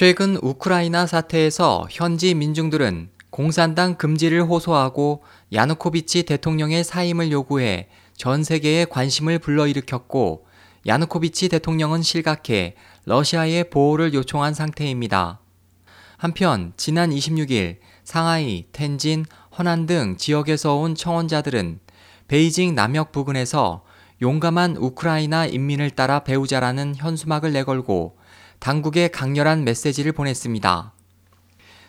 최근 우크라이나 사태에서 현지 민중들은 공산당 금지를 호소하고 야누코비치 대통령의 사임을 요구해 전 세계에 관심을 불러일으켰고 야누코비치 대통령은 실각해 러시아의 보호를 요청한 상태입니다. 한편 지난 26일 상하이, 텐진, 허난 등 지역에서 온 청원자들은 베이징 남역 부근에서 용감한 우크라이나 인민을 따라 배우자라는 현수막을 내걸고 당국에 강렬한 메시지를 보냈습니다.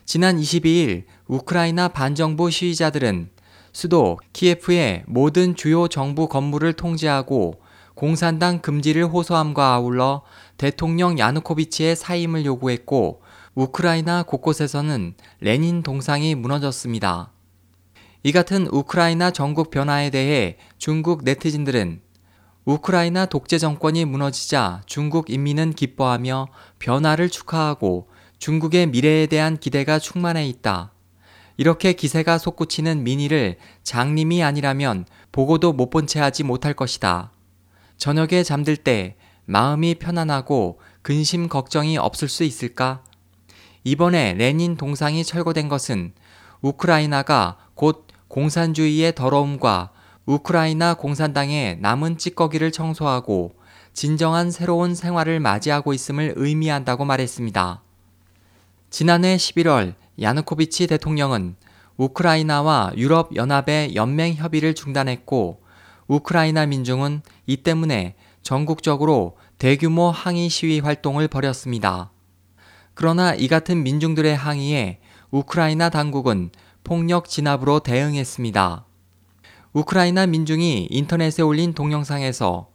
지난 22일 우크라이나 반정부 시위자들은 수도 키예프의 모든 주요 정부 건물을 통제하고 공산당 금지를 호소함과 아울러 대통령 야누코비치의 사임을 요구했고 우크라이나 곳곳에서는 레닌 동상이 무너졌습니다. 이 같은 우크라이나 전국 변화에 대해 중국 네티즌들은 우크라이나 독재 정권이 무너지자 중국 인민은 기뻐하며 변화를 축하하고 중국의 미래에 대한 기대가 충만해 있다. 이렇게 기세가 솟구치는 민의를 장님이 아니라면 보고도 못 본 채 하지 못할 것이다. 저녁에 잠들 때 마음이 편안하고 근심 걱정이 없을 수 있을까? 이번에 레닌 동상이 철거된 것은 우크라이나가 곧 공산주의의 더러움과 우크라이나 공산당의 남은 찌꺼기를 청소하고 진정한 새로운 생활을 맞이하고 있음을 의미한다고 말했습니다. 지난해 11월 야누코비치 대통령은 우크라이나와 유럽 연합의 연맹 협의를 중단했고 우크라이나 민중은 이 때문에 전국적으로 대규모 항의 시위 활동을 벌였습니다. 그러나 이 같은 민중들의 항의에 우크라이나 당국은 폭력 진압으로 대응했습니다. 우크라이나 민중이 인터넷에 올린 동영상에서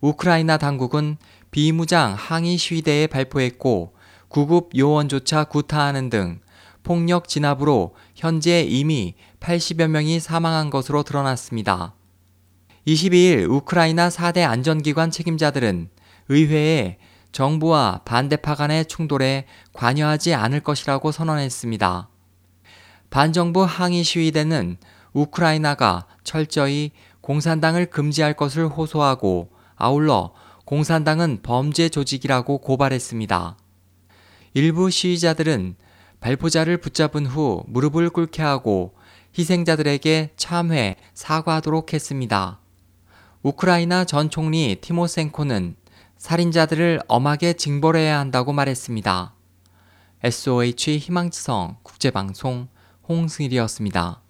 우크라이나 당국은 비무장 항의 시위대에 발표했고 구급 요원조차 구타하는 등 폭력 진압으로 현재 이미 80여 명이 사망한 것으로 드러났습니다. 22일 우크라이나 4대 안전기관 책임자들은 의회에 정부와 반대파 간의 충돌에 관여하지 않을 것이라고 선언했습니다. 반정부 항의 시위대는 우크라이나가 철저히 공산당을 금지할 것을 호소하고 아울러 공산당은 범죄 조직이라고 고발했습니다. 일부 시위자들은 발포자를 붙잡은 후 무릎을 꿇게 하고 희생자들에게 참회, 사과하도록 했습니다. 우크라이나 전 총리 티모센코는 살인자들을 엄하게 징벌해야 한다고 말했습니다. SOH 희망지성 국제방송 홍승일이었습니다.